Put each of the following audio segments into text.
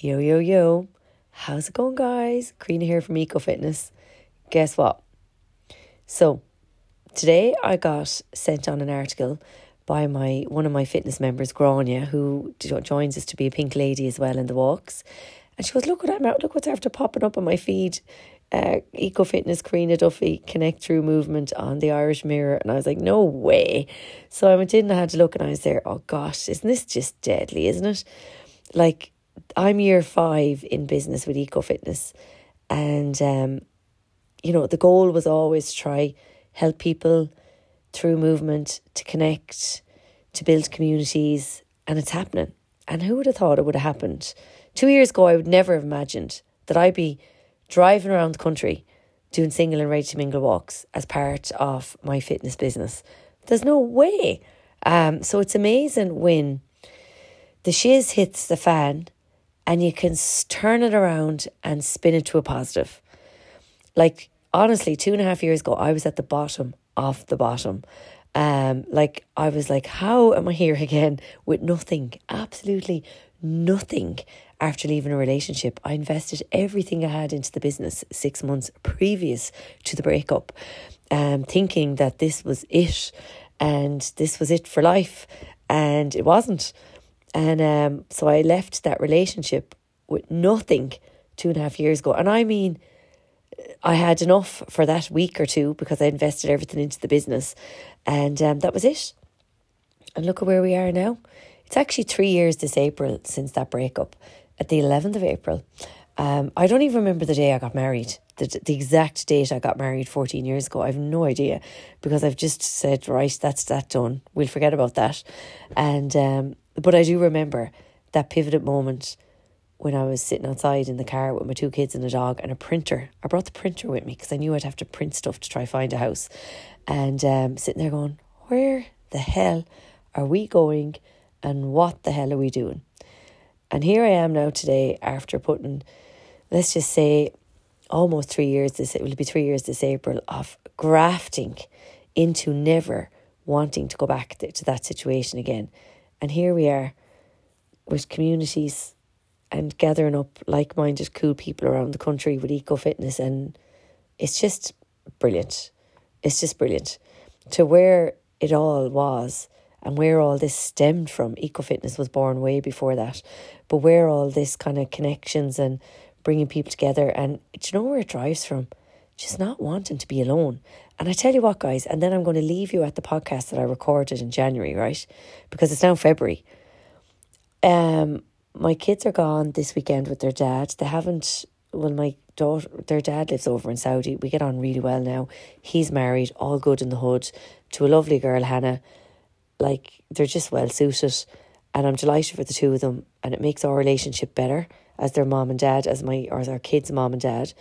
Yo, yo, yo. How's it going, guys? Karina here from Eco Fitness. Guess what? So, today I got sent on an article by my one of my fitness members, Grania, who joins us to be a pink lady as well in the walks. And she goes, Look what I'm out, look what's after popping up on my feed. Uh, Eco Fitness Karina Duffy Connect Through movement on the Irish Mirror. And I was like, No way. So I went in and I had to look and I was there, oh gosh, isn't this just deadly, isn't it? Like I'm year five in business with Eco Fitness, and um, you know the goal was always try help people through movement to connect, to build communities, and it's happening. And who would have thought it would have happened? Two years ago, I would never have imagined that I'd be driving around the country doing single and ready to mingle walks as part of my fitness business. There's no way. Um, so it's amazing when the shiz hits the fan and you can turn it around and spin it to a positive. Like, honestly, two and a half years ago, I was at the bottom of the bottom. Um, like, I was like, how am I here again with nothing? Absolutely nothing after leaving a relationship. I invested everything I had into the business six months previous to the breakup, um, thinking that this was it and this was it for life. And it wasn't. And um, so I left that relationship with nothing two and a half years ago. And I mean, I had enough for that week or two because I invested everything into the business. And um, that was it. And look at where we are now. It's actually three years this April since that breakup, at the 11th of April. Um, I don't even remember the day I got married, the, the exact date I got married 14 years ago. I have no idea because I've just said, right, that's that done. We'll forget about that. And um, but I do remember that pivoted moment when I was sitting outside in the car with my two kids and a dog and a printer. I brought the printer with me because I knew I'd have to print stuff to try find a house. And um, sitting there going, where the hell are we going and what the hell are we doing? And here I am now today after putting, let's just say, almost three years, this it will be three years this April, of grafting into never wanting to go back to that situation again. And here we are with communities and gathering up like minded, cool people around the country with eco fitness. And it's just brilliant. It's just brilliant. To where it all was and where all this stemmed from. Eco fitness was born way before that. But where all this kind of connections and bringing people together. And do you know where it drives from? Just not wanting to be alone. And I tell you what, guys, and then I'm going to leave you at the podcast that I recorded in January, right? Because it's now February. Um, my kids are gone this weekend with their dad. They haven't. Well, my daughter, their dad lives over in Saudi. We get on really well now. He's married, all good in the hood, to a lovely girl, Hannah. Like they're just well suited, and I'm delighted for the two of them. And it makes our relationship better as their mom and dad, as my or as our kids' mom and dad.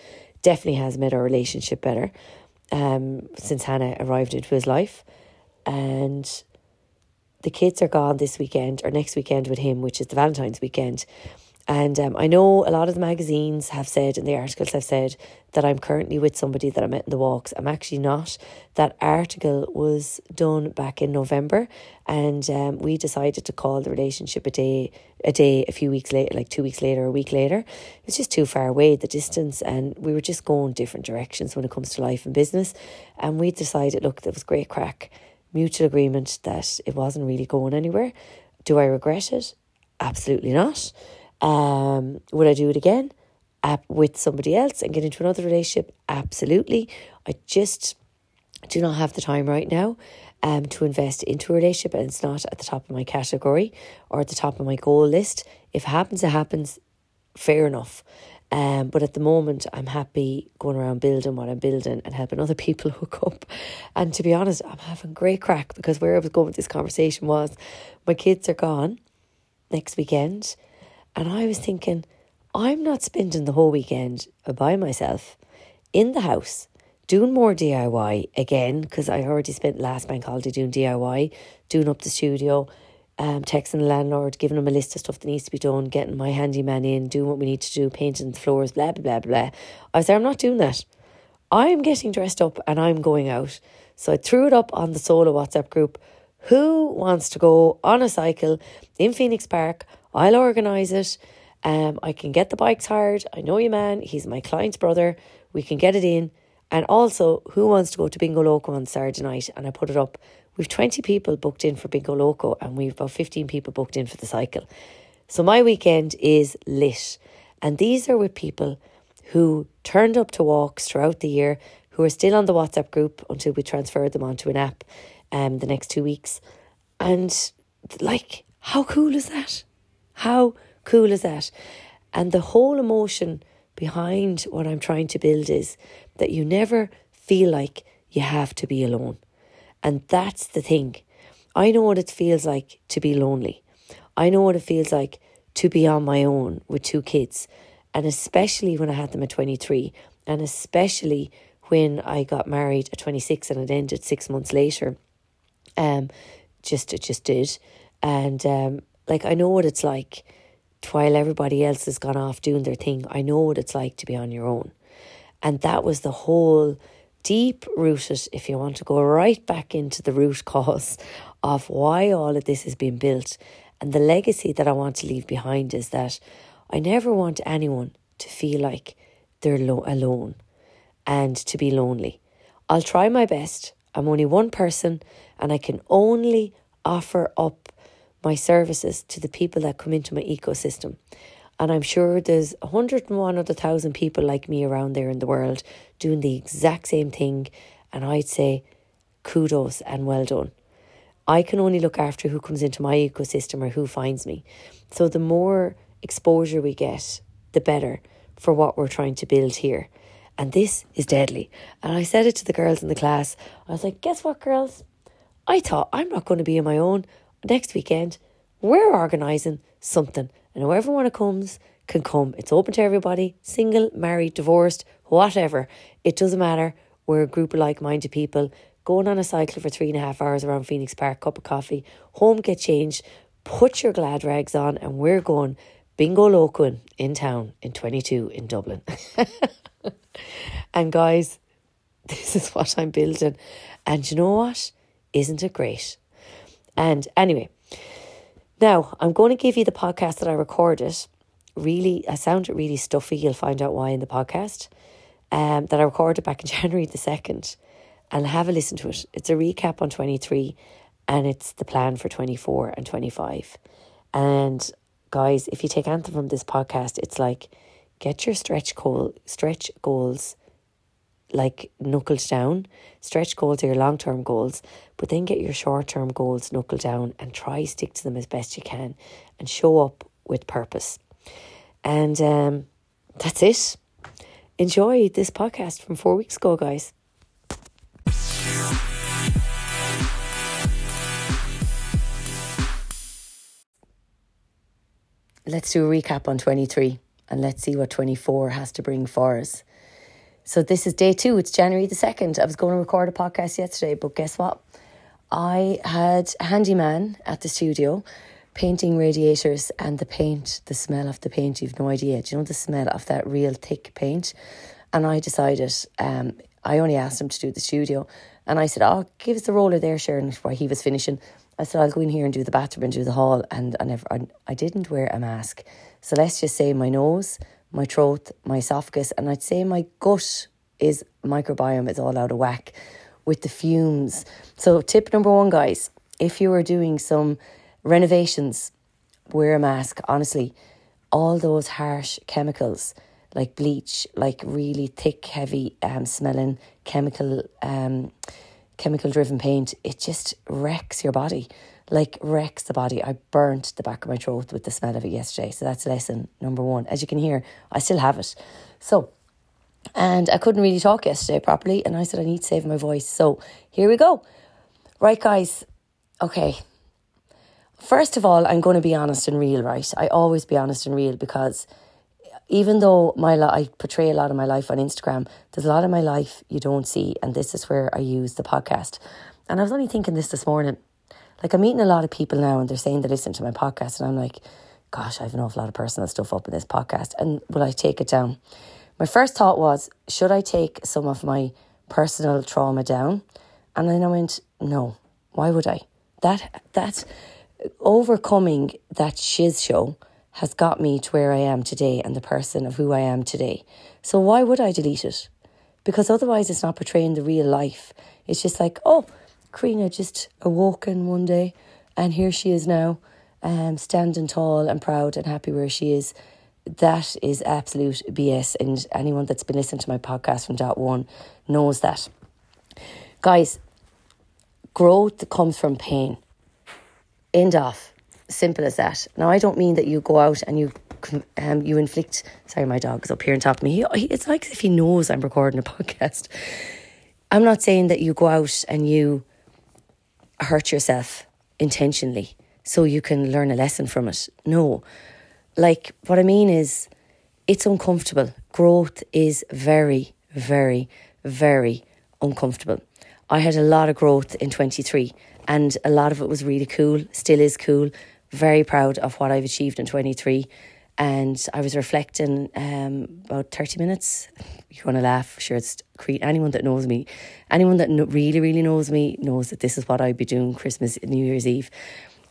Definitely has made our relationship better um, since Hannah arrived into his life. And the kids are gone this weekend or next weekend with him, which is the Valentine's weekend. And um, I know a lot of the magazines have said, and the articles have said, that I'm currently with somebody that I met in the walks. I'm actually not. That article was done back in November, and um, we decided to call the relationship a day, a day, a few weeks later, like two weeks later, a week later. It was just too far away, the distance, and we were just going different directions when it comes to life and business. And we decided, look, there was great craic, mutual agreement that it wasn't really going anywhere. Do I regret it? Absolutely not. Um, would I do it again? Uh, with somebody else and get into another relationship? Absolutely. I just do not have the time right now um, to invest into a relationship and it's not at the top of my category or at the top of my goal list. If it happens, it happens. Fair enough. Um, but at the moment, I'm happy going around building what I'm building and helping other people hook up. And to be honest, I'm having great craic because where I was going with this conversation was my kids are gone next weekend. And I was thinking, I'm not spending the whole weekend by myself in the house doing more DIY again because I already spent last bank holiday doing DIY, doing up the studio, um, texting the landlord, giving him a list of stuff that needs to be done, getting my handyman in, doing what we need to do, painting the floors, blah, blah, blah, blah. I said, I'm not doing that. I'm getting dressed up and I'm going out. So I threw it up on the solo WhatsApp group. Who wants to go on a cycle in Phoenix Park I'll organise it. Um, I can get the bikes hired. I know you, man. He's my client's brother. We can get it in. And also, who wants to go to Bingo Loco on Saturday night? And I put it up. We've 20 people booked in for Bingo Loco and we've about 15 people booked in for the cycle. So my weekend is lit. And these are with people who turned up to walks throughout the year, who are still on the WhatsApp group until we transfer them onto an app um, the next two weeks. And like, how cool is that? How cool is that? And the whole emotion behind what I'm trying to build is that you never feel like you have to be alone. And that's the thing. I know what it feels like to be lonely. I know what it feels like to be on my own with two kids. And especially when I had them at 23, and especially when I got married at 26 and it ended six months later. Um, just it just did. And um, like I know what it's like while everybody else has gone off doing their thing. I know what it's like to be on your own. And that was the whole deep rooted, if you want to go right back into the root cause of why all of this has been built. And the legacy that I want to leave behind is that I never want anyone to feel like they're lo- alone and to be lonely. I'll try my best. I'm only one person and I can only offer up my services to the people that come into my ecosystem. And I'm sure there's 101 other thousand people like me around there in the world doing the exact same thing. And I'd say kudos and well done. I can only look after who comes into my ecosystem or who finds me. So the more exposure we get, the better for what we're trying to build here. And this is deadly. And I said it to the girls in the class. I was like, guess what, girls? I thought I'm not going to be on my own next weekend. We're organising something and whoever wanna comes can come. It's open to everybody, single, married, divorced, whatever. It doesn't matter. We're a group of like minded people going on a cycle for three and a half hours around Phoenix Park, cup of coffee, home, get changed, put your glad rags on, and we're going bingo loco in town in 22 in Dublin. and guys, this is what I'm building. And you know what? Isn't it great? And anyway, now, I'm going to give you the podcast that I recorded. Really, I sounded really stuffy. You'll find out why in the podcast. Um, that I recorded back in January the 2nd. And have a listen to it. It's a recap on 23 and it's the plan for 24 and 25. And guys, if you take anything from this podcast, it's like get your stretch goal, stretch goals like knuckled down. Stretch goals are your long term goals, but then get your short term goals knuckled down and try stick to them as best you can and show up with purpose. And um, that's it. Enjoy this podcast from four weeks ago, guys. Let's do a recap on 23 and let's see what 24 has to bring for us. So this is day two. It's January the 2nd. I was going to record a podcast yesterday, but guess what? I had a handyman at the studio painting radiators and the paint, the smell of the paint, you've no idea. Do you know the smell of that real thick paint? And I decided, um, I only asked him to do the studio. And I said, Oh, give us the roller there, Sharon, while he was finishing. I said, I'll go in here and do the bathroom and do the hall. And I, never, I, I didn't wear a mask. So let's just say my nose, my throat, my esophagus, and I'd say my gut is microbiome is all out of whack with the fumes. So, tip number one, guys, if you are doing some renovations, wear a mask. Honestly, all those harsh chemicals like bleach, like really thick, heavy um, smelling chemical um, chemical driven paint, it just wrecks your body. Like wrecks the body. I burnt the back of my throat with the smell of it yesterday. So that's lesson number one. As you can hear, I still have it. So and I couldn't really talk yesterday properly. And I said, I need to save my voice. So here we go. Right, guys. Okay. First of all, I'm going to be honest and real, right? I always be honest and real because even though my li- I portray a lot of my life on Instagram, there's a lot of my life you don't see. And this is where I use the podcast. And I was only thinking this this morning. Like, I'm meeting a lot of people now and they're saying they listen to my podcast. And I'm like, gosh, I have an awful lot of personal stuff up in this podcast. And will I take it down? My first thought was, should I take some of my personal trauma down? And then I went, no, why would I? That that overcoming that shiz show has got me to where I am today and the person of who I am today. So why would I delete it? Because otherwise it's not portraying the real life. It's just like, oh, Karina just awoken one day and here she is now, um, standing tall and proud and happy where she is. That is absolute BS. And anyone that's been listening to my podcast from dot one knows that. Guys, growth comes from pain. End off. Simple as that. Now, I don't mean that you go out and you um, you inflict. Sorry, my dog is up here on top of me. He, it's like if he knows I'm recording a podcast. I'm not saying that you go out and you hurt yourself intentionally so you can learn a lesson from it. No. Like, what I mean is, it's uncomfortable. Growth is very, very, very uncomfortable. I had a lot of growth in 23 and a lot of it was really cool, still is cool. Very proud of what I've achieved in 23. And I was reflecting um, about 30 minutes. You're going to laugh. Sure, it's Crete. anyone that knows me, anyone that really, really knows me knows that this is what I'd be doing Christmas, New Year's Eve.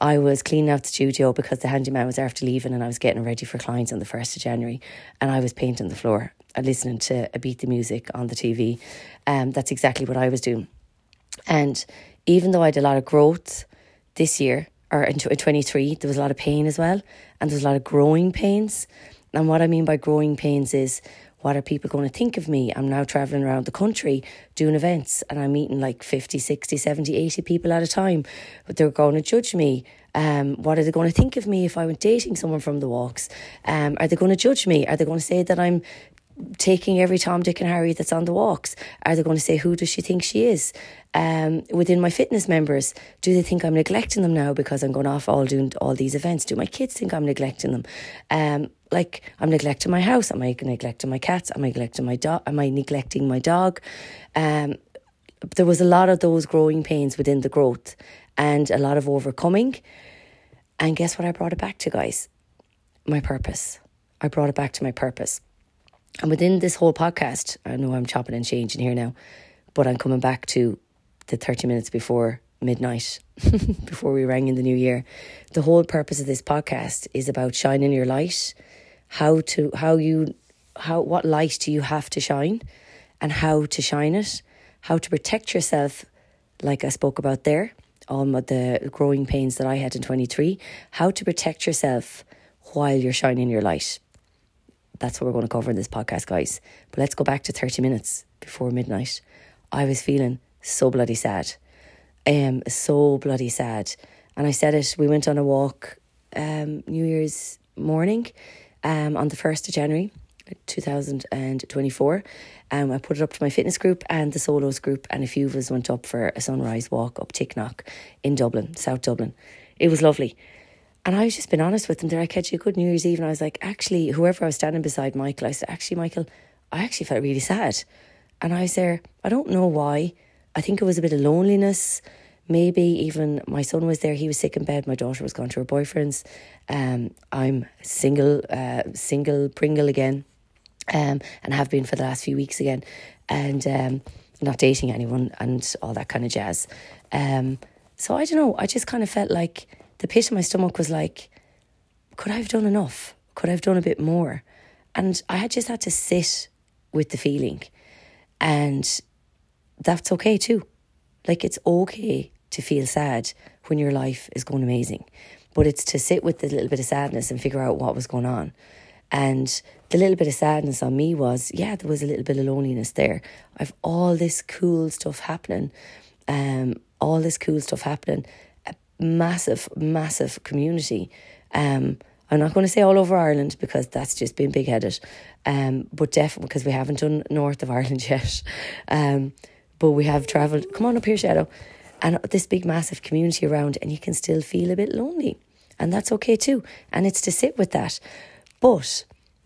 I was cleaning out the studio because the handyman was after leaving and I was getting ready for clients on the 1st of January and I was painting the floor and listening to a beat the music on the TV. Um, that's exactly what I was doing. And even though I had a lot of growth this year, or in 23, there was a lot of pain as well. And there's a lot of growing pains. And what I mean by growing pains is what are people going to think of me? I'm now traveling around the country doing events and I'm meeting like 50, 60, 70, 80 people at a time. But they're going to judge me. Um, what are they going to think of me if I went dating someone from the walks? Um, are they going to judge me? Are they going to say that I'm taking every Tom, Dick, and Harry that's on the walks? Are they going to say, who does she think she is? Um, within my fitness members, do they think I'm neglecting them now because I'm going off all doing all these events? Do my kids think I'm neglecting them? Um, like I'm neglecting my house? Am I neglecting my cats? Am I neglecting my dog? Am I neglecting my dog? Um, there was a lot of those growing pains within the growth and a lot of overcoming. And guess what I brought it back to, guys? My purpose. I brought it back to my purpose. And within this whole podcast, I know I'm chopping and changing here now, but I'm coming back to the 30 minutes before midnight, before we rang in the new year. The whole purpose of this podcast is about shining your light, how to, how you, how, what light do you have to shine and how to shine it, how to protect yourself, like I spoke about there, all the growing pains that I had in 23, how to protect yourself while you're shining your light that's what we're going to cover in this podcast, guys. But let's go back to 30 minutes before midnight. I was feeling so bloody sad. I Um, so bloody sad. And I said it, we went on a walk um, New Year's morning um, on the 1st of January 2024. Um, I put it up to my fitness group and the solos group, and a few of us went up for a sunrise walk up Ticknock in Dublin, South Dublin. It was lovely. And I was just been honest with them there. I catch you a good New Year's Eve. And I was like, actually, whoever I was standing beside Michael, I said, actually, Michael, I actually felt really sad. And I was there, I don't know why. I think it was a bit of loneliness. Maybe even my son was there. He was sick in bed. My daughter was gone to her boyfriend's. Um, I'm single, uh, single Pringle again, um, and have been for the last few weeks again, and um, not dating anyone and all that kind of jazz. Um, so I don't know. I just kind of felt like the pit in my stomach was like, could I have done enough? Could I have done a bit more? And I had just had to sit with the feeling. And that's okay too. Like it's okay to feel sad when your life is going amazing. But it's to sit with the little bit of sadness and figure out what was going on. And the little bit of sadness on me was, yeah, there was a little bit of loneliness there. I've all this cool stuff happening, um, all this cool stuff happening, massive, massive community. Um, I'm not going to say all over Ireland because that's just being big headed, um, but definitely because we haven't done north of Ireland yet. Um, but we have travelled. Come on up here, Shadow, and this big massive community around, and you can still feel a bit lonely, and that's okay too. And it's to sit with that. But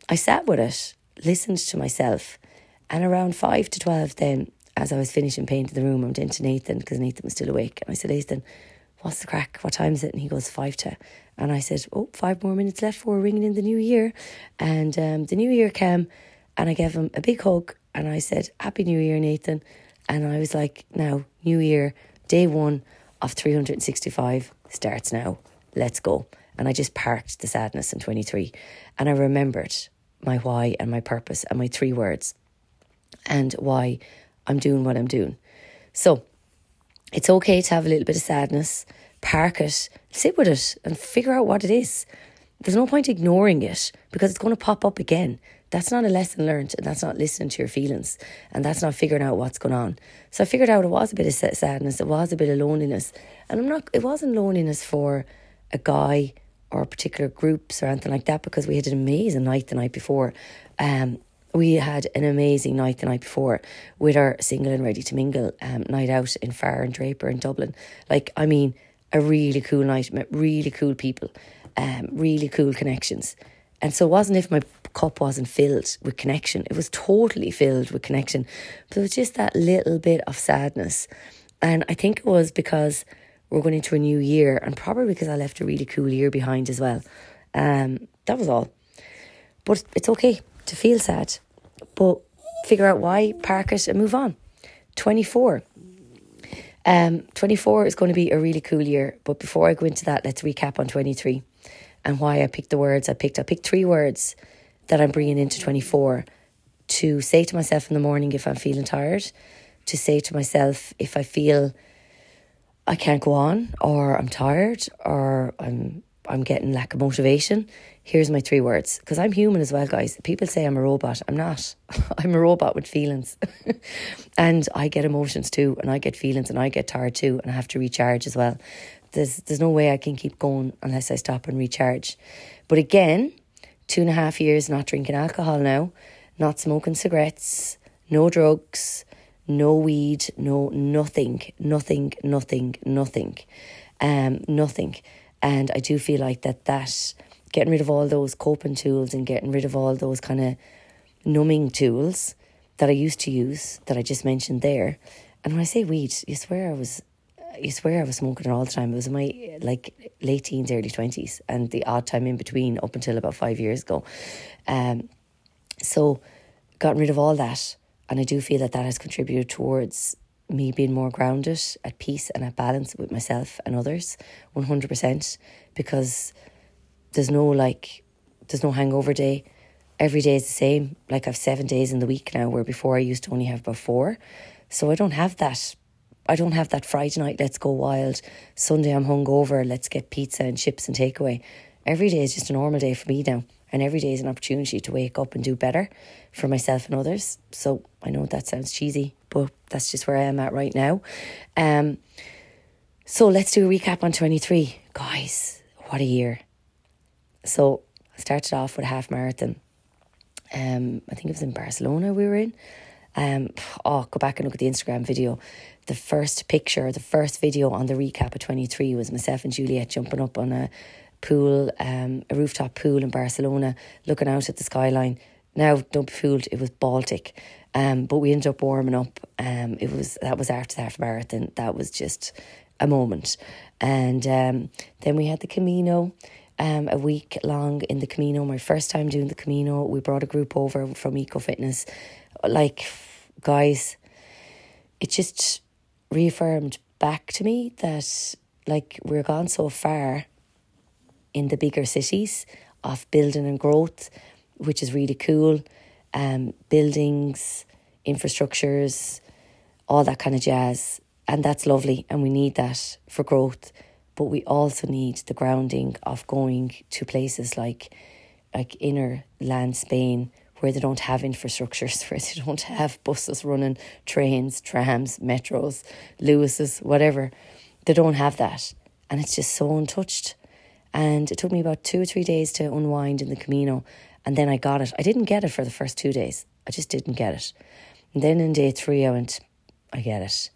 I sat with it, listened to myself, and around five to twelve, then as I was finishing painting the room, I went into Nathan because Nathan was still awake, and I said, Nathan what's the craic? What time is it? And he goes, five to. And I said, oh, five more minutes left for ringing in the new year. And um, the new year came and I gave him a big hug and I said, Happy New Year, Nathan. And I was like, now, new year, day one of 365 starts now. let's go. And I just parked the sadness in 23. And I remembered my why and my purpose and my three words and why I'm doing what I'm doing. So it's okay to have a little bit of sadness, park it, sit with it, and figure out what it is. There's no point ignoring it because it's going to pop up again. That's not a lesson learned, and that's not listening to your feelings, and that's not figuring out what's going on. So I figured out it was a bit of sadness, it was a bit of loneliness, and I'm not. It wasn't loneliness for a guy or particular groups or anything like that because we had an amazing night the night before. Um, we had an amazing night the night before with our single and ready to mingle um, night out in Farrier and Draper in Dublin. Like, I mean, a really cool night, met really cool people, um, really cool connections. And so it wasn't if my cup wasn't filled with connection, it was totally filled with connection. But it was just that little bit of sadness. And I think it was because we're going into a new year and probably because I left a really cool year behind as well. Um, that was all. But it's okay to feel sad, but figure out why, park it, and move on. 24. Um, 24 is going to be a really cool year, but before I go into that, let's recap on 23 and why I picked the words I picked. I picked three words that I'm bringing into 24 to say to myself in the morning if I'm feeling tired, to say to myself if I feel I can't go on or I'm tired or I'm I'm getting lack of motivation, here's my three words. Because I'm human as well, guys. People say I'm a robot. I'm not. I'm a robot with feelings. and I get emotions too, and I get feelings, and I get tired too, and I have to recharge as well. There's, there's no way I can keep going unless I stop and recharge. But again, two and a half years not drinking alcohol now, not smoking cigarettes, no drugs, no weed, no nothing, nothing, nothing, nothing, um, nothing. And I do feel like that that getting rid of all those coping tools and getting rid of all those kind of numbing tools that I used to use that I just mentioned there. And when I say weed, you swear I was you swear I was smoking it all the time. It was in my like late teens, early twenties, and the odd time in between up until about five years ago. Um, so gotten rid of all that, and I do feel that that has contributed towards me being more grounded, at peace, and at balance with myself and others, one hundred percent. Because there's no like, there's no hangover day. Every day is the same. Like I've seven days in the week now, where before I used to only have about four. So I don't have that I don't have that Friday night, let's go wild. Sunday, I'm hungover, let's get pizza and chips and takeaway. Every day is just a normal day for me now. And every day is an opportunity to wake up and do better for myself and others. So I know that sounds cheesy, but that's just where I am at right now. Um, so let's do a recap on 23. Guys, what a year. So I started off with a half marathon. Um, I think it was in Barcelona we were in. Um, oh, go back and look at the Instagram video the first picture, the first video on the recap of 23 was myself and Juliet jumping up on a pool, um, a rooftop pool in Barcelona, looking out at the skyline. Now, don't be fooled, it was Baltic. Um, but we ended up warming up. Um, it was that was after the half marathon. That was just a moment. And um, then we had the Camino, um, a week long in the Camino. My first time doing the Camino. We brought a group over from Eco Fitness. Like, guys, it just reaffirmed back to me that like we're gone so far in the bigger cities of building and growth, which is really cool. Um, buildings, infrastructures, all that kind of jazz. And that's lovely, and we need that for growth. But we also need the grounding of going to places like like inner land Spain, where they don't have infrastructures, where they don't have buses running, trains, trams, metros, Luases, whatever. They don't have that. And it's just so untouched. And it took me about two or three days to unwind in the Camino. And then I got it. I didn't get it for the first two days. I just didn't get it. And then in day three, I went, I get it.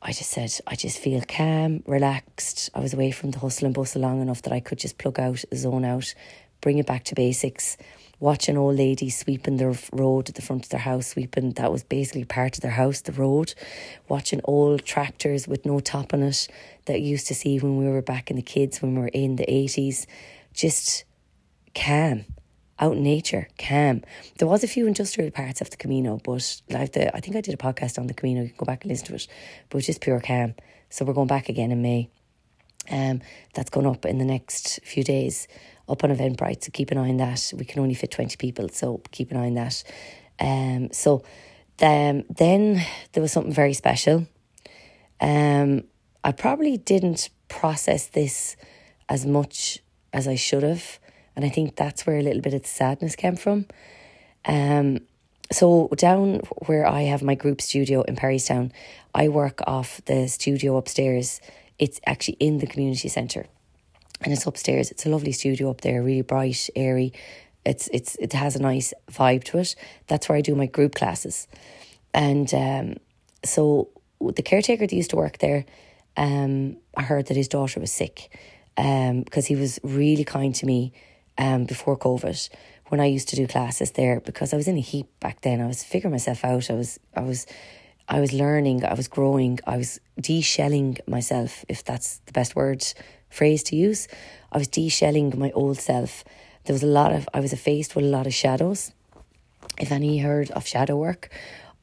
I just said, I just feel calm, relaxed. I was away from the hustle and bustle long enough that I could just plug out, zone out, bring it back to basics watching old ladies sweeping their road at the front of their house, sweeping that was basically part of their house, the road, watching old tractors with no top on it that used to see when we were back in the kids, when we were in the 80s. Just calm, out in nature, calm. There was a few industrial parts of the Camino, but like the, I think I did a podcast on the Camino, you can go back and listen to it, but just pure calm. So we're going back again in May. Um, that's going up in the next few days up on Eventbrite. So keep an eye on that. We can only fit 20 people, so keep an eye on that. Um, so um, then there was something very special. Um, I probably didn't process this as much as I should have. And I think that's where a little bit of the sadness came from. Um, so down where I have my group studio in Perrystown, I work off the studio upstairs. It's actually in the community centre, and it's upstairs. It's a lovely studio up there, really bright, airy. It's it's it has a nice vibe to it. That's where I do my group classes, and um, so the caretaker that used to work there, um, I heard that his daughter was sick, um, because he was really kind to me, um, before COVID when I used to do classes there because I was in a heap back then. I was figuring myself out. I was I was I was learning, I was growing, I was de-shelling myself, if that's the best word phrase to use. I was de-shelling my old self. There was a lot of I was faced with a lot of shadows. If any heard of shadow work,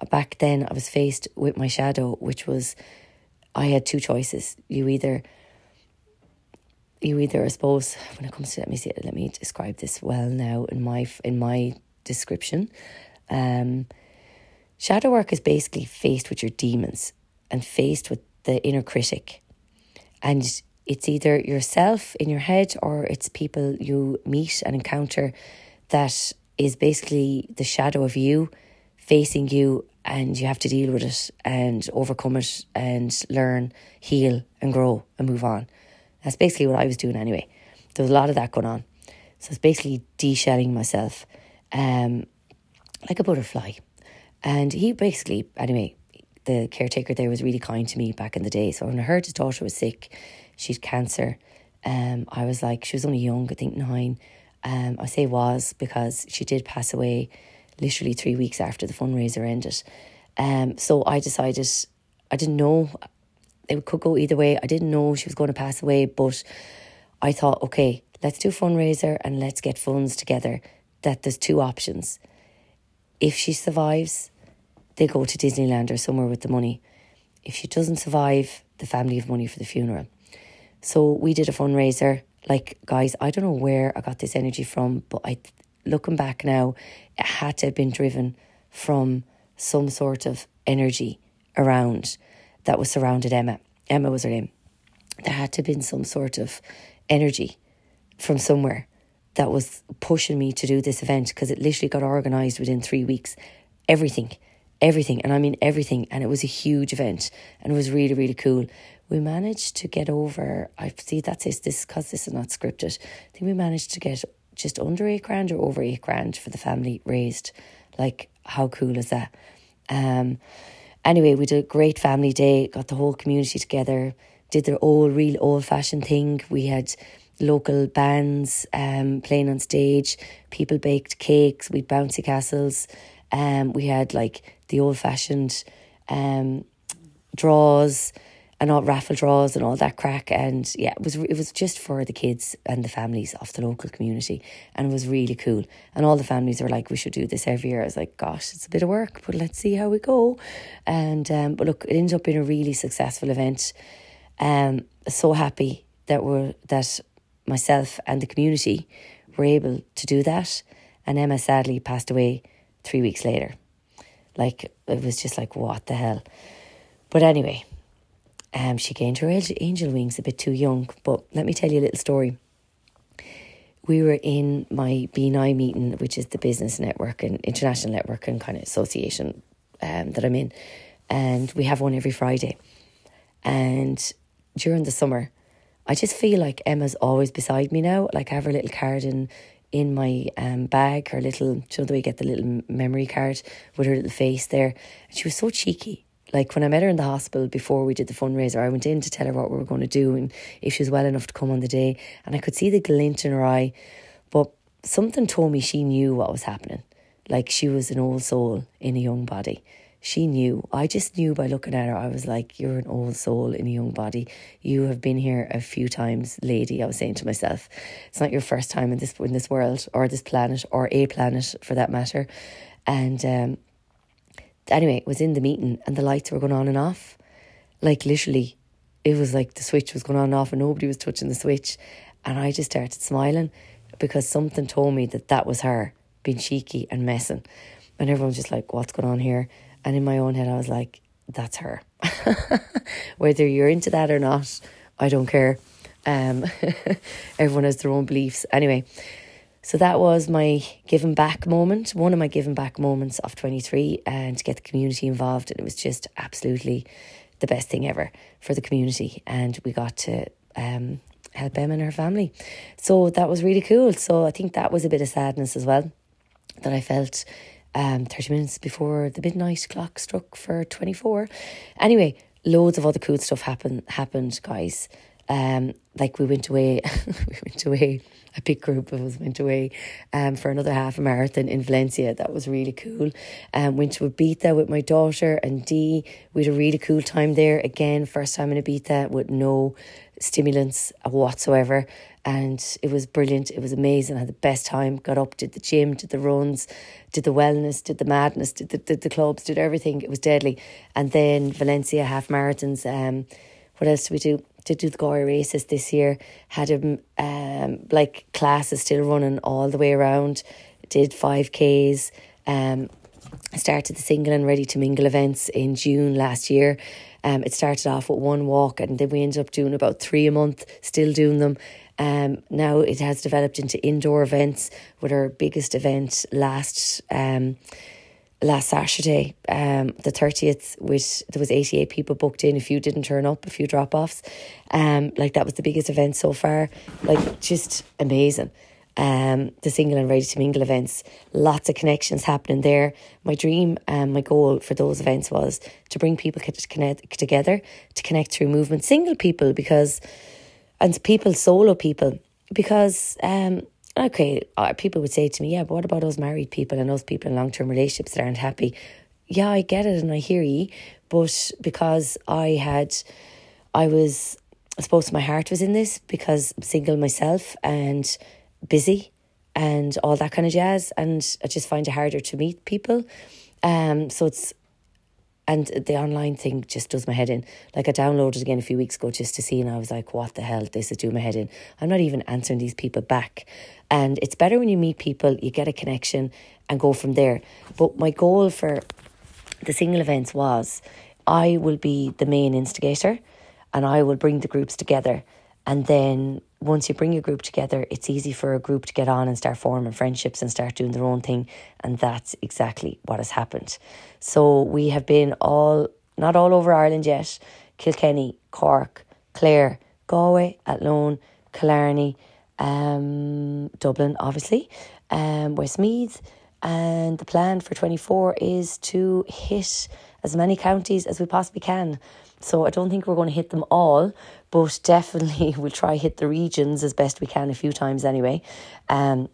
back then I was faced with my shadow, which was I had two choices. You either you either, I suppose, when it comes to let me see, let me describe this well now in my in my description. Um, shadow work is basically faced with your demons and faced with the inner critic, and it's either yourself in your head or it's people you meet and encounter that is basically the shadow of you facing you and you have to deal with it and overcome it and learn, heal and grow and move on. That's basically what I was doing anyway. There was a lot of that going on. So it's basically de-shelling myself um, like a butterfly. And he basically, anyway, the caretaker there was really kind to me back in the day. So when I heard his daughter was sick, she'd cancer, um, I was like, she was only young, I think nine. Um, I say was because she did pass away literally three weeks after the fundraiser ended. Um, so I decided, I didn't know it could go either way. I didn't know she was going to pass away, but I thought, okay, let's do fundraiser and let's get funds together. That there's two options. If she survives, they go to Disneyland or somewhere with the money. If she doesn't survive, the family have money for the funeral. So we did a fundraiser. Like, guys, I don't know where I got this energy from, but I, looking back now, it had to have been driven from some sort of energy around that was surrounded Emma. Emma was her name. There had to have been some sort of energy from somewhere that was pushing me to do this event because it literally got organised within three weeks. Everything, everything, and I mean everything. And it was a huge event and it was really, really cool. We managed to get over, I see that's this, this because this is not scripted. I think we managed to get just under eight grand or over eight grand for the family raised. Like, how cool is that? Um, Anyway, we did a great family day, got the whole community together, did their old, real old fashioned thing. We had local bands um, playing on stage, people baked cakes, we had bouncy castles, um, we had like the old fashioned um, draws and all raffle draws and all that craic. And yeah, it was it was just for the kids and the families of the local community, and it was really cool. And all the families were like, "We should do this every year." I was like, "Gosh, it's a bit of work, but let's see how we go." And um, but look, it ended up being a really successful event. Um, so happy that we're that myself and the community were able to do that. And Emma sadly passed away three weeks later. Like it was just like what the hell. But anyway, um, she gained her angel wings a bit too young. But let me tell you a little story. We were in my BNI meeting, which is the business network and international network and kind of association um, that I'm in, and we have one every Friday. And during the summer, I just feel like Emma's always beside me now. Like I have her little card in in my um, bag, her little, you know, the way you get the little memory card with her little face there. And she was so cheeky. Like when I met her in the hospital before we did the fundraiser, I went in to tell her what we were going to do and if she was well enough to come on the day. And I could see the glint in her eye. But something told me she knew what was happening. Like she was an old soul in a young body. She knew. I just knew by looking at her. I was like, You're an old soul in a young body. You have been here a few times, lady. I was saying to myself, It's not your first time in this in this world or this planet or a planet for that matter. And um, anyway, was in the meeting and the lights were going on and off. Like literally, it was like the switch was going on and off and nobody was touching the switch. And I just started smiling because something told me that that was her being cheeky and messing. And everyone's just like, what's going on here? And in my own head, I was like, that's her. Whether you're into that or not, I don't care. Um, everyone has their own beliefs. Anyway, so that was my giving back moment, one of my giving back moments of 23, and to get the community involved. And it was just absolutely the best thing ever for the community. And we got to um, help Emma and her family. So that was really cool. So I think that was a bit of sadness as well that I felt um, 30 minutes before the midnight clock struck for 24. Anyway, loads of other cool stuff happened, happened guys. Um, like we went away, we went away, a big group of us went away um, for another half marathon in Valencia. That was really cool. Um, went to a Ibiza with my daughter and Dee. We had a really cool time there. Again, first time in Ibiza with no stimulants whatsoever. And it was brilliant. It was amazing. I had the best time. Got up, did the gym, did the runs, did the wellness, did the madness, did the, did the clubs, did everything. It was deadly. And then Valencia half marathons. Um, what else did we do? Did do the Galway races this year. Had a um, like classes still running all the way around. Did five Ks. Um, started the single and ready to mingle events in June last year. Um, it started off with one walk and then we ended up doing about three a month, still doing them. Um, now it has developed into indoor events with our biggest event last um, last Saturday, um, the 30th, which there was 88 people booked in. A few didn't turn up, a few drop offs. Um, like that was the biggest event so far. Like just amazing. Um, the single and ready to mingle events, lots of connections happening there. My dream and my goal for those events was to bring people connect together, to connect through movement, single people because, and people, solo people, because um, okay, uh, people would say to me, yeah, but what about those married people and those people in long term relationships that aren't happy? Yeah, I get it and I hear you, but because I had, I was, I suppose my heart was in this because I'm single myself and busy and all that kind of jazz, and I just find it harder to meet people. Um, so it's and the online thing just does my head in. Like I downloaded again a few weeks ago just to see, and I was like, "What the hell? This is doing my head in." I'm not even answering these people back, and it's better when you meet people, you get a connection, and go from there. But my goal for the single events was, I will be the main instigator, and I will bring the groups together, and then once you bring your group together, it's easy for a group to get on and start forming friendships and start doing their own thing. And that's exactly what has happened. So we have been all, not all over Ireland yet, Kilkenny, Cork, Clare, Galway, Athlone, Killarney, um, Dublin, obviously, um, Westmeath. And the plan for 24 is to hit as many counties as we possibly can. So I don't think we're going to hit them all, but definitely we'll try hit the regions as best we can a few times anyway, um,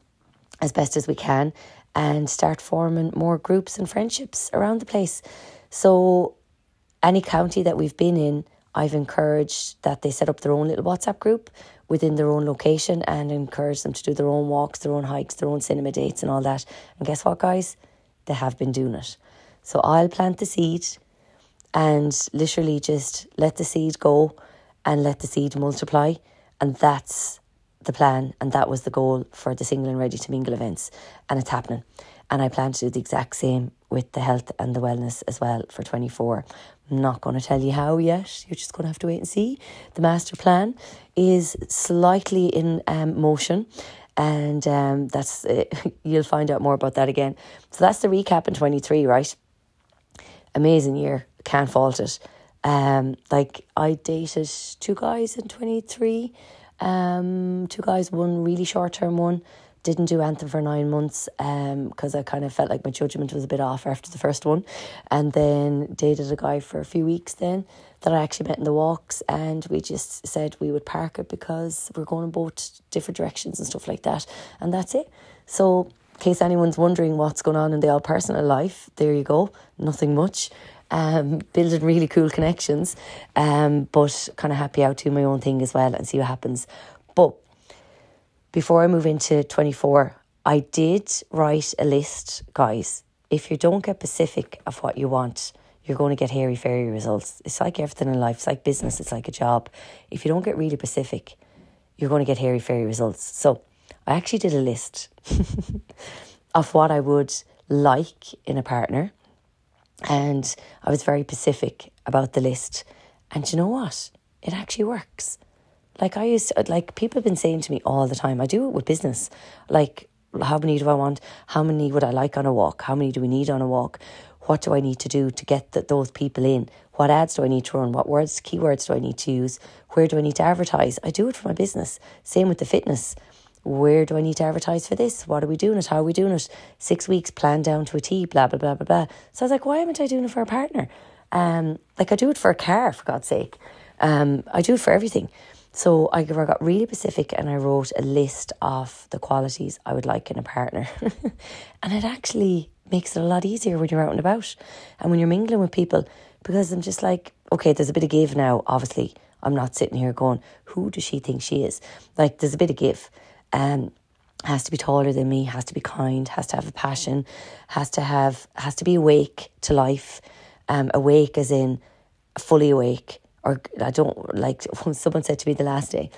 as best as we can, and start forming more groups and friendships around the place. So any county that we've been in, I've encouraged that they set up their own little WhatsApp group within their own location and encourage them to do their own walks, their own hikes, their own cinema dates, and all that. And guess what, guys? They have been doing it. So I'll plant the seed and literally just let the seed go and let the seed multiply. And that's the plan. And that was the goal for the single and ready to mingle events. And it's happening. And I plan to do the exact same with the health and the wellness as well for 24. I'm not going to tell you how yet. You're just going to have to wait and see. The master plan is slightly in um, motion and um, that's you'll find out more about that again. So that's the recap in 23, right? Amazing year can't fault it. Um, like I dated two guys in twenty three, um, two guys, one really short term one. Didn't do anything for nine months um because I kind of felt like my judgment was a bit off after the first one, and then dated a guy for a few weeks then that I actually met in the walks, and we just said we would park it because we're going in both different directions and stuff like that, and that's it. So, case anyone's wondering what's going on in their personal life, there you go. Nothing much um, building really cool connections, um, but kind of happy out to my own thing as well and see what happens. But before I move into 24, I did write a list, guys. If you don't get specific of what you want, you're going to get hairy fairy results. It's like everything in life. It's like business. It's like a job. If you don't get really specific, you're going to get hairy fairy results. So I actually did a list of what I would like in a partner, and I was very specific about the list. And you know what? It actually works. Like I used to, like people have been saying to me all the time. I do it with business. Like how many do I want? How many would I like on a walk? How many do we need on a walk? What do I need to do to get the, those people in? What ads do I need to run? What words, keywords do I need to use? Where do I need to advertise? I do it for my business. Same with the fitness. Where do I need to advertise for this? What are we doing it? How are we doing it? Six weeks planned down to a T, blah, blah, blah, blah, blah. So I was like, why am I doing it for a partner? Um, like I do it for a car, for God's sake. Um, I do it for everything. So I got really specific and I wrote a list of the qualities I would like in a partner. and it actually makes it a lot easier when you're out and about and when you're mingling with people because I'm just like, okay, there's a bit of give now, obviously. I'm not sitting here going, who does she think she is? Like, there's a bit of give. Um, has to be taller than me, has to be kind, has to have a passion, has to have, has to be awake to life. Um, awake as in fully awake, or I don't like someone said to me the last day,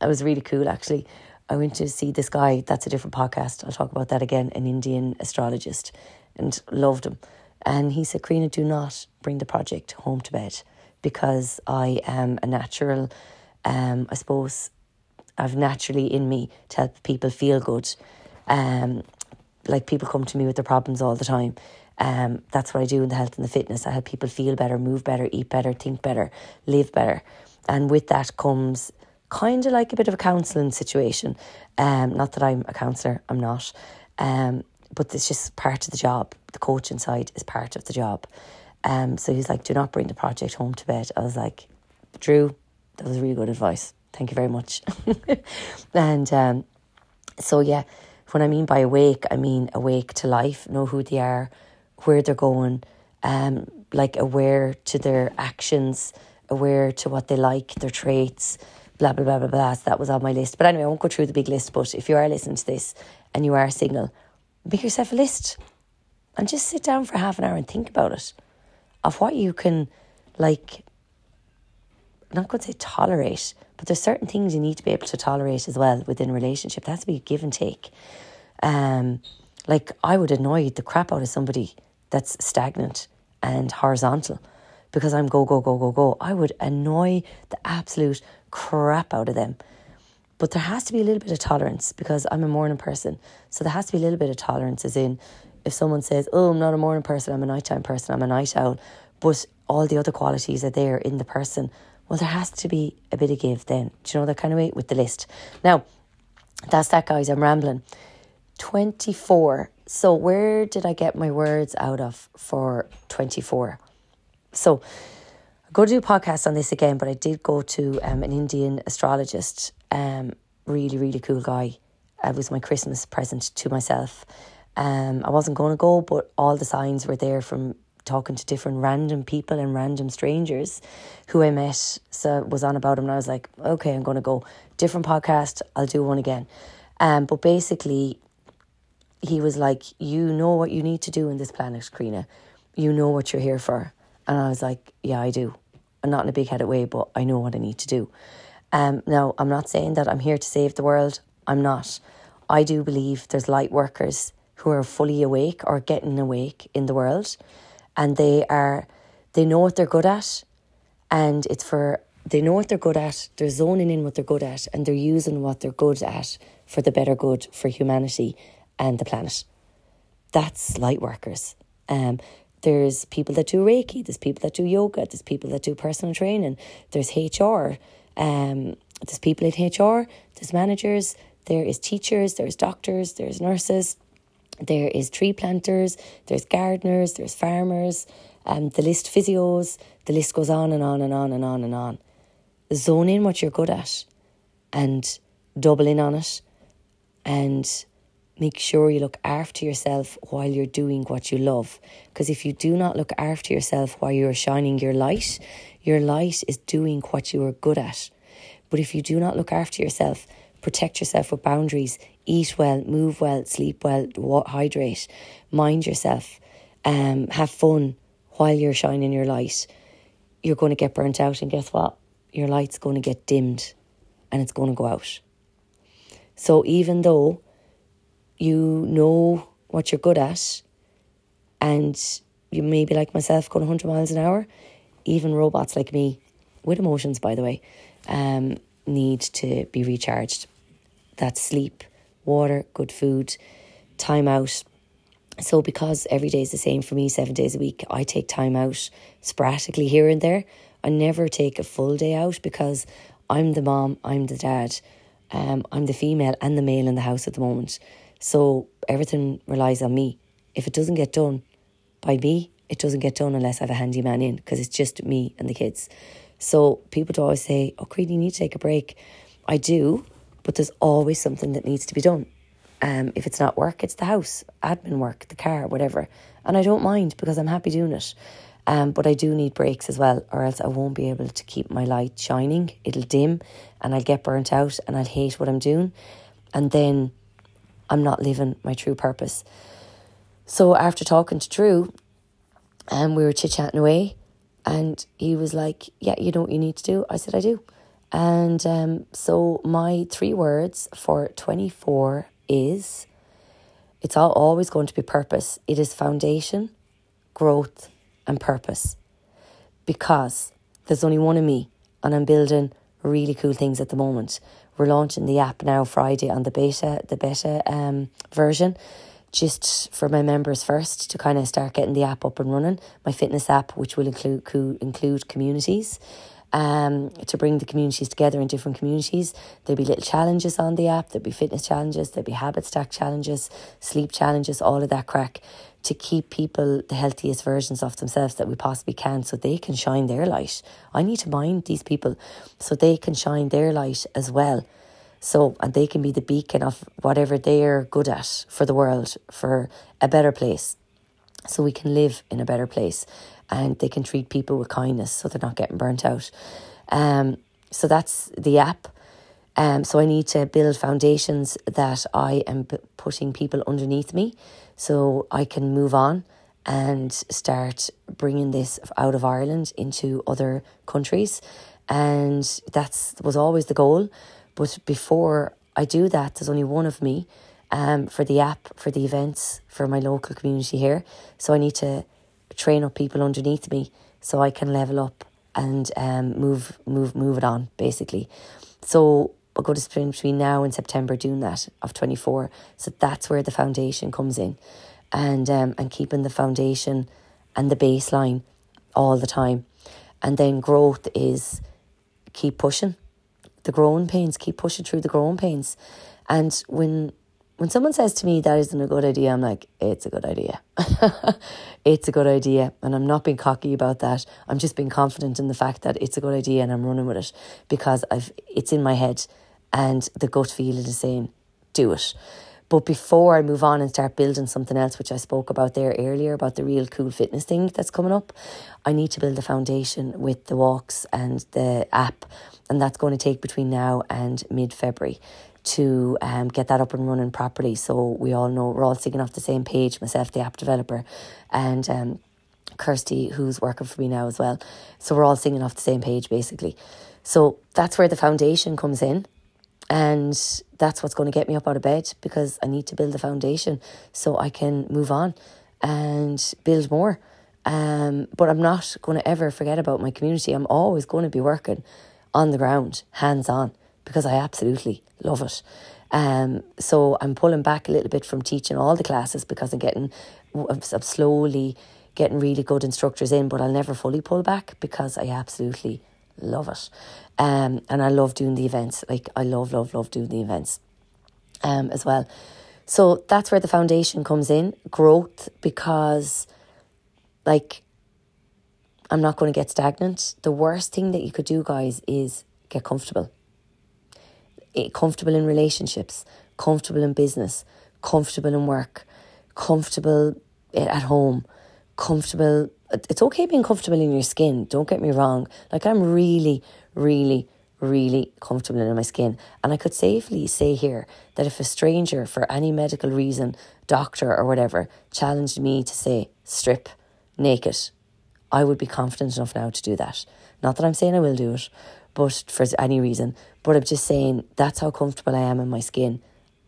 it was really cool actually. I went to see this guy, that's a different podcast. I'll talk about that again, an Indian astrologist, and loved him. And he said, Karina, do not bring the project home to bed because I am a natural, um, I suppose, I've naturally in me to help people feel good. Um, like people come to me with their problems all the time. Um, that's what I do in the health and the fitness. I help people feel better, move better, eat better, think better, live better. And with that comes kind of like a bit of a counselling situation. Um, not that I'm a counsellor, I'm not. Um, but it's just part of the job. The coaching side is part of the job. Um, so he's like, do not bring the project home to bed. I was like, Drew, that was really good advice. Thank you very much. and um, so, yeah, when I mean by awake, I mean awake to life, know who they are, where they're going, um, like aware to their actions, aware to what they like, their traits, blah, blah, blah, blah, blah. So that was on my list. But anyway, I won't go through the big list. But if you are listening to this and you are single, make yourself a list and just sit down for half an hour and think about it of what you can, like, I'm not going to say tolerate, but there's certain things you need to be able to tolerate as well within a relationship. That has to be give and take. Um, like I would annoy the crap out of somebody that's stagnant and horizontal because I'm go, go, go, go, go. I would annoy the absolute crap out of them. But there has to be a little bit of tolerance because I'm a morning person. So there has to be a little bit of tolerance, as in, if someone says, Oh, I'm not a morning person, I'm a nighttime person, I'm a night owl, but all the other qualities are there in the person, well, there has to be a bit of give then. Do you know that kind of way with the list? Now, that's that, guys. I'm rambling. 24 so, where did I get my words out of for 24? So, I go to do a podcast on this again, but I did go to um, an Indian astrologist, um, really, really cool guy. It was my Christmas present to myself. Um, I wasn't going to go, but all the signs were there from talking to different random people and random strangers who I met. So was on about him, and I was like, okay, I'm going to go. Different podcast, I'll do one again. Um, but basically, he was like, You know what you need to do in this planet, Karina. You know what you're here for. And I was like, Yeah, I do. I'm not in a big headed way, but I know what I need to do. Um, now, I'm not saying that I'm here to save the world. I'm not. I do believe there's light workers who are fully awake or getting awake in the world. And they are, they know what they're good at. And it's for, they know what they're good at. They're zoning in what they're good at. And they're using what they're good at for the better good for humanity and the planet. That's light workers. Um, there's people that do Reiki, there's people that do yoga, there's people that do personal training, there's HR, um, there's people in HR, there's managers, there is teachers, there's doctors, there's nurses, there is tree planters, there's gardeners, there's farmers, um, the list physios, the list goes on and on and on and on and on. Zone in what you're good at and double in on it and make sure you look after yourself while you're doing what you love. Because if you do not look after yourself while you're shining your light, your light is doing what you are good at. But if you do not look after yourself, protect yourself with boundaries, eat well, move well, sleep well, hydrate, mind yourself, um, have fun while you're shining your light, you're going to get burnt out. And guess what? Your light's going to get dimmed and it's going to go out. So even though you know what you're good at and you may be like myself going 100 miles an hour, even robots like me, with emotions by the way, um, need to be recharged. That's sleep, water, good food, time out. So, because every day is the same for me, seven days a week, I take time out sporadically here and there. I never take a full day out because I'm the mom, I'm the dad, um, I'm the female and the male in the house at the moment. So, everything relies on me. If it doesn't get done by me, it doesn't get done unless I have a handyman in because it's just me and the kids. So, people do always say, Oh, Creed, you need to take a break. I do, but there's always something that needs to be done. Um, if it's not work, it's the house, admin work, the car, whatever. And I don't mind because I'm happy doing it. Um, but I do need breaks as well, or else I won't be able to keep my light shining. It'll dim and I'll get burnt out and I'll hate what I'm doing. And then I'm not living my true purpose. So after talking to Drew, um, we were chit chatting away, and he was like, Yeah, you know what you need to do? I said, I do. And um, so my three words for 24 is it's all always going to be purpose. It is foundation, growth, and purpose. Because there's only one of me, and I'm building really cool things at the moment. We're launching the app now Friday on the beta, the beta um, version, just for my members first to kind of start getting the app up and running. My fitness app, which will include include communities um, to bring the communities together in different communities. There'll be little challenges on the app, there'll be fitness challenges, there'll be habit stack challenges, sleep challenges, all of that craic to keep people the healthiest versions of themselves that we possibly can so they can shine their light. I need to mind these people so they can shine their light as well. So, and they can be the beacon of whatever they're good at for the world, for a better place. So we can live in a better place and they can treat people with kindness so they're not getting burnt out. Um, so that's the app. Um, so I need to build foundations that I am p- putting people underneath me so I can move on and start bringing this out of Ireland into other countries. And that's was always the goal. But before I do that, there's only one of me um, for the app, for the events, for my local community here. So I need to train up people underneath me so I can level up and um, move move move it on basically. So I'll go to spend between now and September doing that of twenty four. So that's where the foundation comes in, and um, and keeping the foundation and the baseline all the time, and then growth is keep pushing, the growing pains, keep pushing through the growing pains, and when when someone says to me that isn't a good idea, I'm like, it's a good idea. it's a good idea. And I'm not being cocky about that. I'm just being confident in the fact that it's a good idea and I'm running with it because I've it's in my head and the gut feeling is saying, do it. But before I move on and start building something else, which I spoke about there earlier about the real cool fitness thing that's coming up, I need to build a foundation with the walks and the app. And that's going to take between now and mid February to um, get that up and running properly. So we all know we're all singing off the same page, myself, the app developer, and um, Kirsty, who's working for me now as well. So we're all singing off the same page basically. So that's where the foundation comes in. And that's what's going to get me up out of bed because I need to build the foundation so I can move on and build more. Um, but I'm not going to ever forget about my community. I'm always going to be working on the ground, hands on because I absolutely love it. Um, so I'm pulling back a little bit from teaching all the classes because I'm getting, I'm slowly getting really good instructors in, but I'll never fully pull back because I absolutely love it. Um, and I love doing the events. Like I love, love, love doing the events um, as well. So that's where the foundation comes in growth because, like, I'm not going to get stagnant. The worst thing that you could do, guys, is get comfortable. Eh, comfortable in relationships, comfortable in business, comfortable in work, comfortable at home, comfortable. It's okay being comfortable in your skin, don't get me wrong. Like, I'm really, really, really comfortable in my skin. And I could safely say here that if a stranger, for any medical reason, doctor or whatever, challenged me to say strip naked, I would be confident enough now to do that. Not that I'm saying I will do it, but for any reason. But I'm just saying that's how comfortable I am in my skin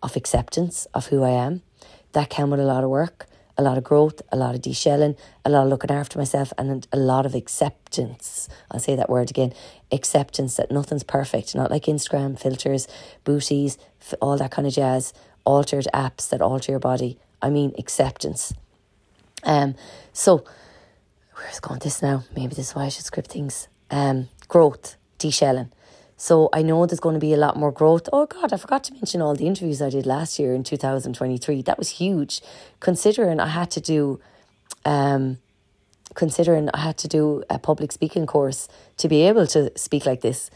of acceptance of who I am. That came with a lot of work, a lot of growth, a lot of deshelling, a lot of looking after myself, and a lot of acceptance. I'll say that word again acceptance that nothing's perfect, not like Instagram filters, booties, all that kind of jazz, altered apps that alter your body. I mean, acceptance. Um, so, where's going this now? Maybe this is why I should script things. Um, growth, deshelling. So I know there's going to be a lot more growth. Oh God, I forgot to mention all the interviews I did last year in 2023. That was huge, considering I had to do, um, considering I had to do a public speaking course to be able to speak like this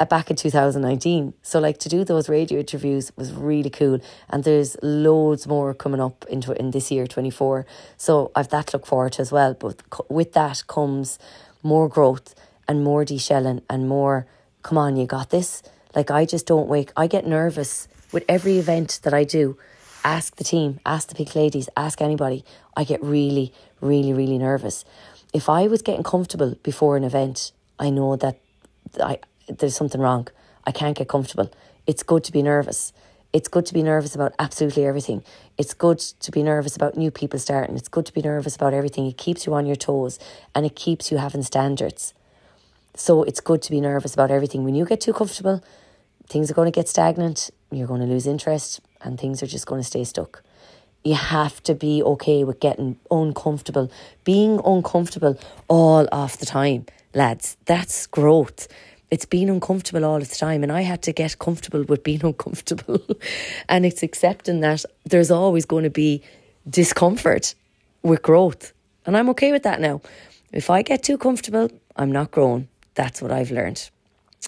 uh, back in 2019. So like to do those radio interviews was really cool. And there's loads more coming up into in this year 24. So I've that look forward to as well. But with that comes more growth and more deshelling and more come on, you got this. Like, I just don't wake. I get nervous with every event that I do. Ask the team, ask the pink ladies, ask anybody. I get really, really, really nervous. If I was getting comfortable before an event, I know that I there's something wrong. I can't get comfortable. It's good to be nervous. It's good to be nervous about absolutely everything. It's good to be nervous about new people starting. It's good to be nervous about everything. It keeps you on your toes and it keeps you having standards. So it's good to be nervous about everything. When you get too comfortable, things are going to get stagnant, you're going to lose interest, and things are just going to stay stuck. You have to be okay with getting uncomfortable. Being uncomfortable all of the time, lads, that's growth. It's being uncomfortable all of the time, and I had to get comfortable with being uncomfortable. and it's accepting that there's always going to be discomfort with growth. And I'm okay with that now. If I get too comfortable, I'm not growing. That's what I've learned.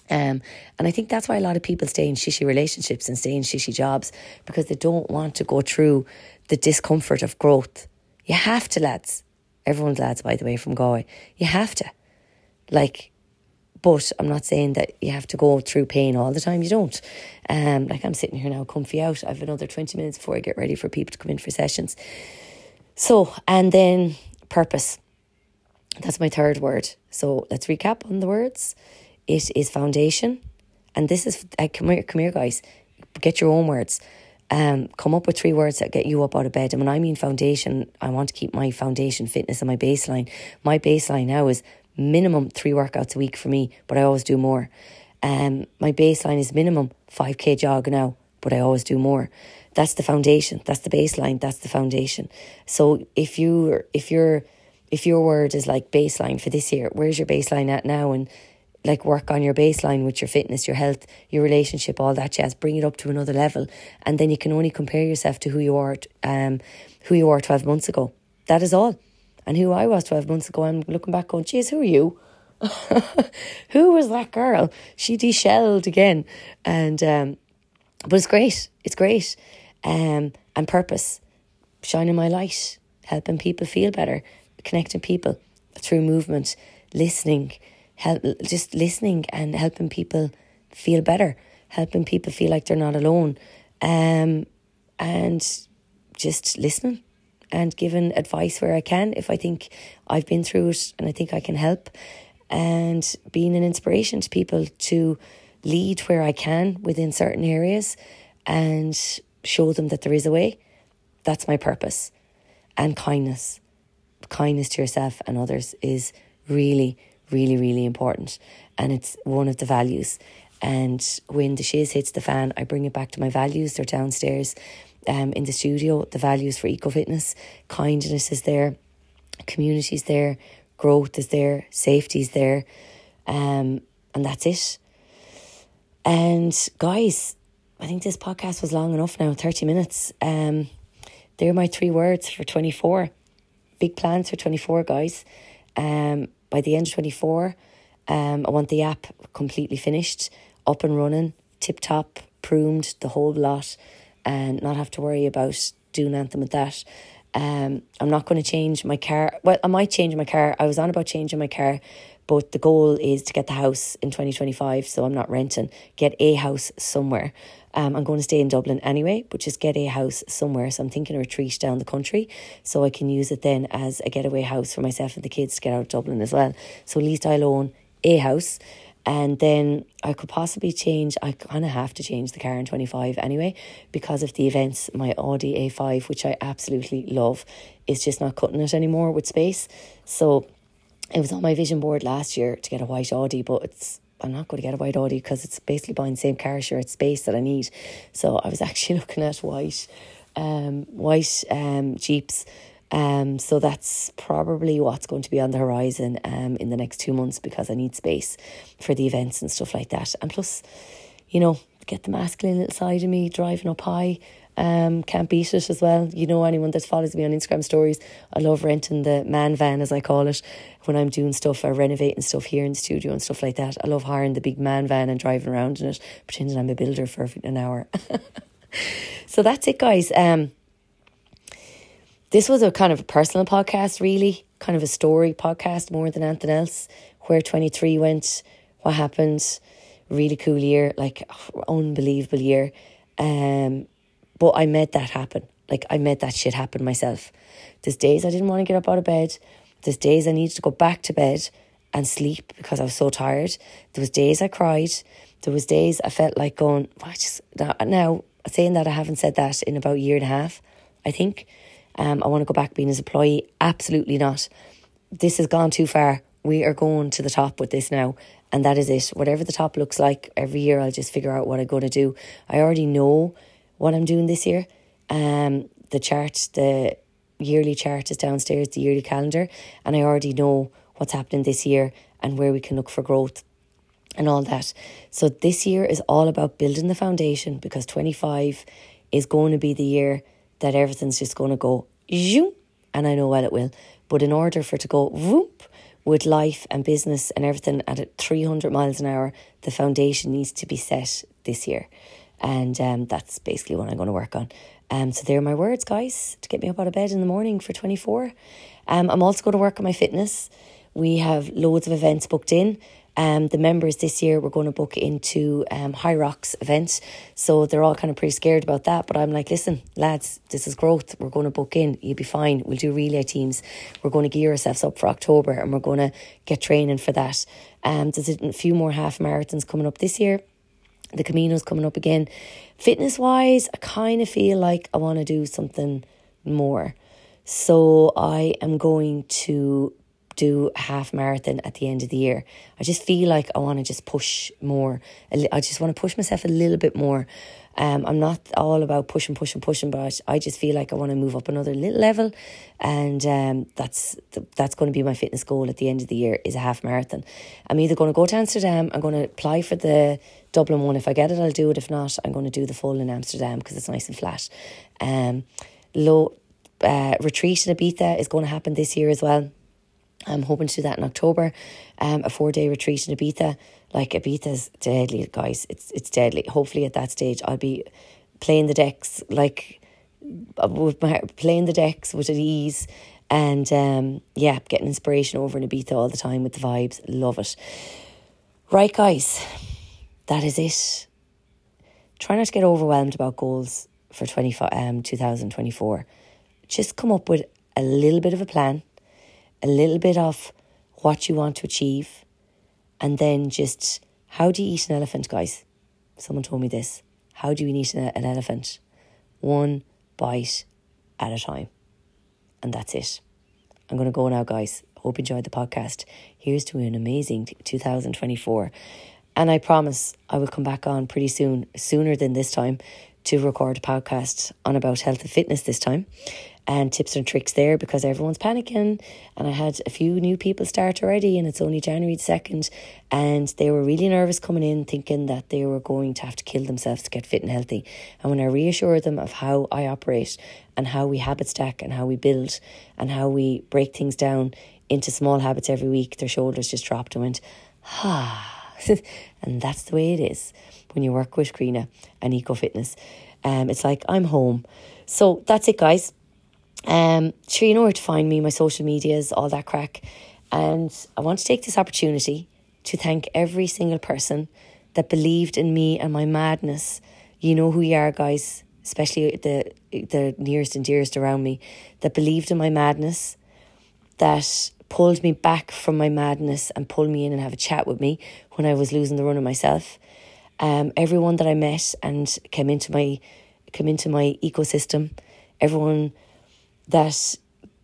Um, and I think that's why a lot of people stay in shishy relationships and stay in shishy jobs because they don't want to go through the discomfort of growth. You have to, lads. Everyone's lads, by the way, from Galway. You have to. Like, but I'm not saying that you have to go through pain all the time. You don't. Um, like I'm sitting here now, comfy out. I have another 20 minutes before I get ready for people to come in for sessions. So, and then purpose. That's my third word. So let's recap on the words. It is foundation. And this is, uh, come here, come here, guys. Get your own words. Um, come up with three words that get you up out of bed. And when I mean foundation, I want to keep my foundation fitness and my baseline. My baseline now is minimum three workouts a week for me, but I always do more. Um, my baseline is minimum 5k jog now, but I always do more. That's the foundation. That's the baseline. That's the foundation. So if you if you're if your word is like baseline for this year, where's your baseline at now? And like work on your baseline with your fitness, your health, your relationship, all that jazz. Bring it up to another level, and then you can only compare yourself to who you are, um, who you were twelve months ago. That is all. And who I was twelve months ago, I'm looking back, going, "Geez, who are you? who was that girl? She deshelled again." And um, but it's great. It's great. Um, and purpose, shining my light, helping people feel better, connecting people through movement, listening, help just listening and helping people feel better, helping people feel like they're not alone, um, and just listening and giving advice where I can if I think I've been through it and I think I can help, and being an inspiration to people to lead where I can within certain areas and show them that there is a way. That's my purpose. And kindness kindness to yourself and others is really, really, really important. And it's one of the values. And when the shiz hits the fan, I bring it back to my values. They're downstairs um, in the studio. The values for eco fitness, kindness is there, community is there, growth is there, safety is there. Um, and that's it. And guys, I think this podcast was long enough now, 30 minutes. Um, they're my three words for 24 big plans for 24, guys. Um, by the end of 24, um, I want the app completely finished, up and running, tip top, pruned, the whole lot, and not have to worry about doing anything with that. Um, I'm not going to change my car. Well, I might change my car. I was on about changing my car, but the goal is to get the house in 2025, so I'm not renting, get a house somewhere. Um, I'm going to stay in Dublin anyway, but just get a house somewhere. So I'm thinking a retreat down the country so I can use it then as a getaway house for myself and the kids to get out of Dublin as well. So at least I'll own a house and then I could possibly change. I kind of have to change the car in 25 anyway because of the events. My Audi A5, which I absolutely love, is just not cutting it anymore with space. So it was on my vision board last year to get a white Audi, but it's I'm not going to get a white Audi because it's basically buying the same car share at space that I need. So I was actually looking at white, um, white um, Jeeps um, so that's probably what's going to be on the horizon um, in the next two months because I need space for the events and stuff like that. And plus, you know, get the masculine little side of me driving up high. Um, can't beat it as well. You know, anyone that follows me on Instagram stories, I love renting the man van, as I call it, when I'm doing stuff or renovating stuff here in the studio and stuff like that. I love hiring the big man van and driving around in it, pretending I'm a builder for an hour. so that's it, guys. Um, this was a kind of a personal podcast, really, kind of a story podcast more than anything else. Where 23 went, what happened, really cool year, like unbelievable year. Um, but I made that happen. Like I made that shit happen myself. There's days I didn't want to get up out of bed. There's days I needed to go back to bed and sleep because I was so tired. There was days I cried. There was days I felt like going, I just now saying that I haven't said that in about a year and a half, I think. Um, I want to go back being his employee. Absolutely not. This has gone too far. We are going to the top with this now. And that is it. Whatever the top looks like, every year I'll just figure out what I'm going to do. I already know what I'm doing this year. Um, the chart, the yearly chart is downstairs, the yearly calendar. And I already know what's happening this year and where we can look for growth and all that. So this year is all about building the foundation because 25 is going to be the year that everything's just going to go zoom, and I know well it will. But in order for it to go whoop with life and business and everything at 300 miles an hour, the foundation needs to be set this year. And um, that's basically what I'm going to work on. Um, so there are my words, guys, to get me up out of bed in the morning for 24. Um, I'm also going to work on my fitness. We have loads of events booked in. Um, the members this year we're going to book into um, Hyrox event, so they're all kind of pretty scared about that. But I'm like, listen, lads, this is growth. We're going to book in. You'll be fine. We'll do relay teams. We're going to gear ourselves up for October, and we're going to get training for that. Um, there's a few more half marathons coming up this year. The Camino's coming up again. Fitness wise, I kind of feel like I want to do something more. So I am going to do a half marathon at the end of the year. I just feel like I want to just push more. I just want to push myself a little bit more. Um, I'm not all about pushing, pushing, pushing, but I just feel like I want to move up another little level, and um, that's that's going to be my fitness goal at the end of the year is a half marathon. I'm either going to go to Amsterdam. I'm going to apply for the Dublin one. If I get it, I'll do it. If not, I'm going to do the full in Amsterdam because it's nice and flat. Um, low uh, retreat in Ibiza is going to happen this year as well. I'm hoping to do that in October. Um, a four day retreat in Ibiza. Like Ibiza's deadly, guys. It's it's deadly. Hopefully at that stage I'll be playing the decks like uh, with my playing the decks with ease and um, yeah, getting inspiration over in Ibiza all the time with the vibes. Love it. Right, guys, that is it. Try not to get overwhelmed about goals for 25, um, 2024. Just come up with a little bit of a plan a little bit of what you want to achieve, and then just how do you eat an elephant, guys? Someone told me this. How do you eat an, an elephant? One bite at a time. And that's it. I'm going to go now, guys. Hope you enjoyed the podcast. Here's to an amazing 2024. And I promise I will come back on pretty soon, sooner than this time, to record a podcast on about health and fitness this time and tips and tricks there because everyone's panicking. And I had a few new people start already, and it's only January 2nd. And they were really nervous coming in, thinking that they were going to have to kill themselves to get fit and healthy. And when I reassured them of how I operate and how we habit stack and how we build and how we break things down into small habits every week, their shoulders just dropped and went, ah. and that's the way it is when you work with Karina and Eco Fitness. Um, it's like I'm home. So that's it, guys. Um, sure, you know where to find me, my social medias, all that craic. And I want to take this opportunity to thank every single person that believed in me and my madness. You know who you are, guys, especially the the nearest and dearest around me, that believed in my madness, that pulled me back from my madness and pulled me in and have a chat with me when I was losing the run of myself. Um, everyone that I met and came into my came into my ecosystem, everyone that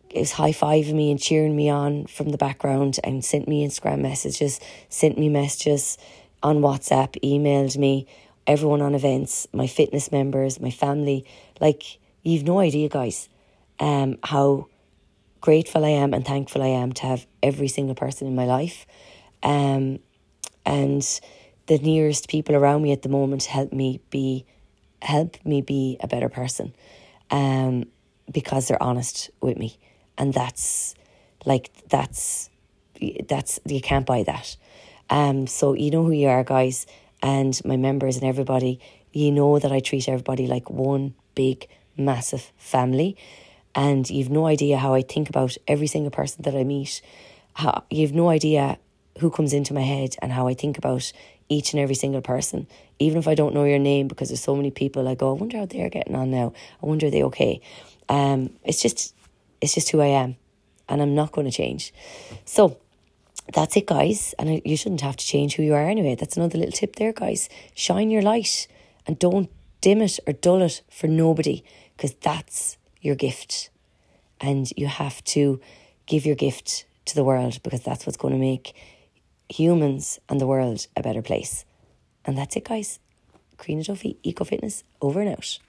is high fiving me and cheering me on from the background and sent me Instagram messages, sent me messages on WhatsApp, emailed me, everyone on events, my fitness members, my family. Like, you've no idea, guys, um, how grateful I am and thankful I am to have every single person in my life. Um, and the nearest people around me at the moment help me be help me be a better person. Um, because they're honest with me. And that's like that's that's you can't buy that. Um so you know who you are guys and my members and everybody, you know that I treat everybody like one big massive family and you've no idea how I think about every single person that I meet. How you've no idea who comes into my head and how I think about each and every single person, even if I don't know your name, because there's so many people. I go, I wonder how they're getting on now. I wonder are they okay. Um, it's just, it's just who I am, and I'm not going to change. So that's it, guys. And you shouldn't have to change who you are anyway. That's another little tip there, guys. Shine your light and don't dim it or dull it for nobody, because that's your gift, and you have to give your gift to the world because that's what's going to make humans and the world a better place. And that's it, guys. Karina Duffy, Eco Fitness, over and out.